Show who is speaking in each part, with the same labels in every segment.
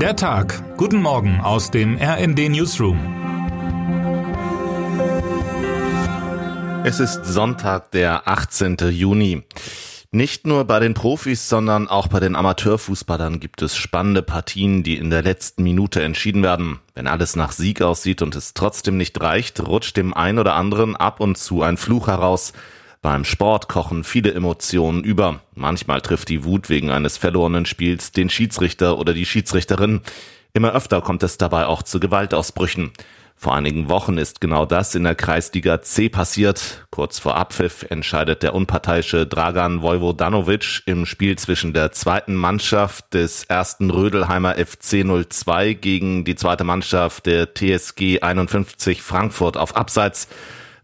Speaker 1: Der Tag. Guten Morgen aus dem RND Newsroom.
Speaker 2: Es ist Sonntag, der 18. Juni. Nicht nur bei den Profis, sondern auch bei den Amateurfußballern gibt es spannende Partien, die in der letzten Minute entschieden werden. Wenn alles nach Sieg aussieht und es trotzdem nicht reicht, rutscht dem einen oder anderen ab und zu ein Fluch heraus. Beim Sport kochen viele Emotionen über. Manchmal trifft die Wut wegen eines verlorenen Spiels den Schiedsrichter oder die Schiedsrichterin. Immer öfter kommt es dabei auch zu Gewaltausbrüchen. Vor einigen Wochen ist genau das in der Kreisliga C passiert. Kurz vor Abpfiff entscheidet der unparteiische Dragan Vojvodanovic im Spiel zwischen der zweiten Mannschaft des ersten Rödelheimer FC 02 gegen die zweite Mannschaft der TSG 51 Frankfurt auf Abseits.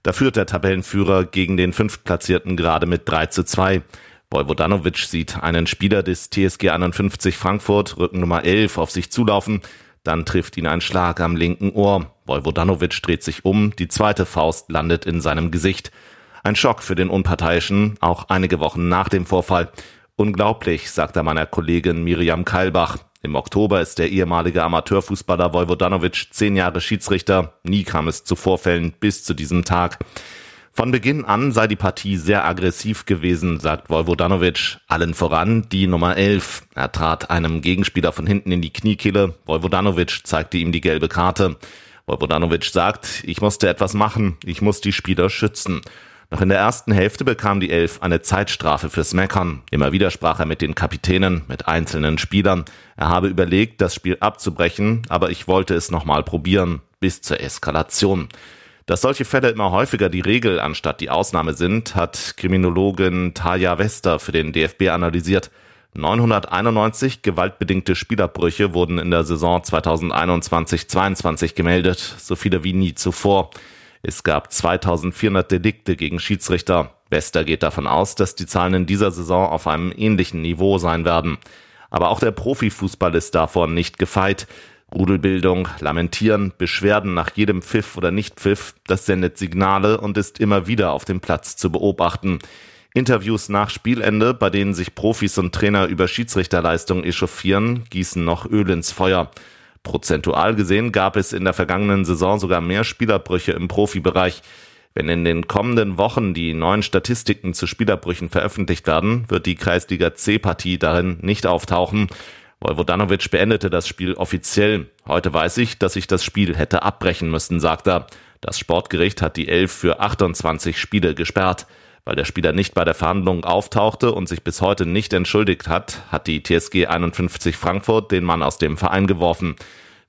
Speaker 2: Da führt der Tabellenführer gegen den Fünftplatzierten gerade mit 3 zu 2. Vojvodanovic sieht einen Spieler des TSG 51 Frankfurt, Rücken Nummer 11, auf sich zulaufen. Dann trifft ihn ein Schlag am linken Ohr. Vojvodanovic dreht sich um, die zweite Faust landet in seinem Gesicht. Ein Schock für den Unparteiischen, auch einige Wochen nach dem Vorfall. Unglaublich, sagt er meiner Kollegin Miriam Keilbach. Im Oktober ist der ehemalige Amateurfußballer Vojvodanovic zehn Jahre Schiedsrichter. Nie kam es zu Vorfällen bis zu diesem Tag. Von Beginn an sei die Partie sehr aggressiv gewesen, sagt Vojvodanovic. Allen voran die Nummer 11. Er trat einem Gegenspieler von hinten in die Kniekehle. Vojvodanovic zeigte ihm die gelbe Karte. Vojvodanovic sagt, ich musste etwas machen, ich muss die Spieler schützen. Noch in der ersten Hälfte bekam die Elf eine Zeitstrafe fürs Meckern. Immer wieder sprach er mit den Kapitänen, mit einzelnen Spielern. Er habe überlegt, das Spiel abzubrechen, aber ich wollte es nochmal probieren, bis zur Eskalation. Dass solche Fälle immer häufiger die Regel anstatt die Ausnahme sind, hat Kriminologin Taja Wester für den DFB analysiert. 991 gewaltbedingte Spielabbrüche wurden in der Saison 2021-22 gemeldet, so viele wie nie zuvor. Es gab 2400 Delikte gegen Schiedsrichter. Bester geht davon aus, dass die Zahlen in dieser Saison auf einem ähnlichen Niveau sein werden. Aber auch der Profifußball ist davon nicht gefeit. Rudelbildung, Lamentieren, Beschwerden nach jedem Pfiff oder Nicht-Pfiff, das sendet Signale und ist immer wieder auf dem Platz zu beobachten. Interviews nach Spielende, bei denen sich Profis und Trainer über Schiedsrichterleistungen echauffieren, gießen noch Öl ins Feuer. Prozentual gesehen gab es in der vergangenen Saison sogar mehr Spielerbrüche im Profibereich. Wenn in den kommenden Wochen die neuen Statistiken zu Spielerbrüchen veröffentlicht werden, wird die Kreisliga C-Partie darin nicht auftauchen. Vojvodanovic beendete das Spiel offiziell. Heute weiß ich, dass ich das Spiel hätte abbrechen müssen, sagt er. Das Sportgericht hat die Elf für 28 Spiele gesperrt. Weil der Spieler nicht bei der Verhandlung auftauchte und sich bis heute nicht entschuldigt hat, hat die TSG 51 Frankfurt den Mann aus dem Verein geworfen.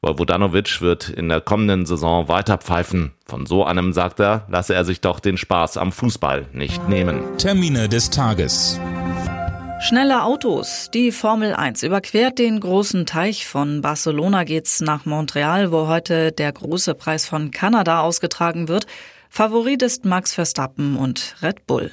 Speaker 2: Vojvodanovic wird in der kommenden Saison weiter pfeifen. Von so einem, sagt er, lasse er sich doch den Spaß am Fußball nicht nehmen.
Speaker 1: Termine des Tages.
Speaker 3: Schnelle Autos. Die Formel 1 überquert den großen Teich. Von Barcelona geht's nach Montreal, wo heute der große Preis von Kanada ausgetragen wird. Favorit ist Max Verstappen und Red Bull.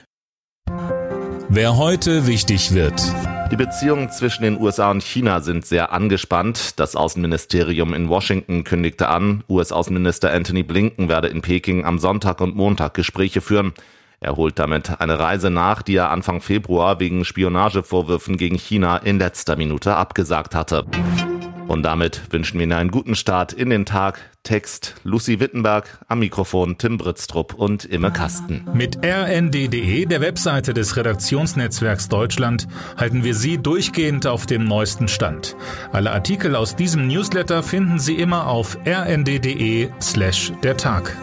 Speaker 1: Wer heute wichtig wird.
Speaker 2: Die Beziehungen zwischen den USA und China sind sehr angespannt. Das Außenministerium in Washington kündigte an, US-Außenminister Anthony Blinken werde in Peking am Sonntag und Montag Gespräche führen. Er holt damit eine Reise nach, die er Anfang Februar wegen Spionagevorwürfen gegen China in letzter Minute abgesagt hatte. Und damit wünschen wir Ihnen einen guten Start in den Tag. Text Lucy Wittenberg, am Mikrofon Tim Britztrup und Imme Kasten.
Speaker 1: Mit rnd.de, der Webseite des Redaktionsnetzwerks Deutschland, halten wir Sie durchgehend auf dem neuesten Stand. Alle Artikel aus diesem Newsletter finden Sie immer auf rnd.de slash der Tag.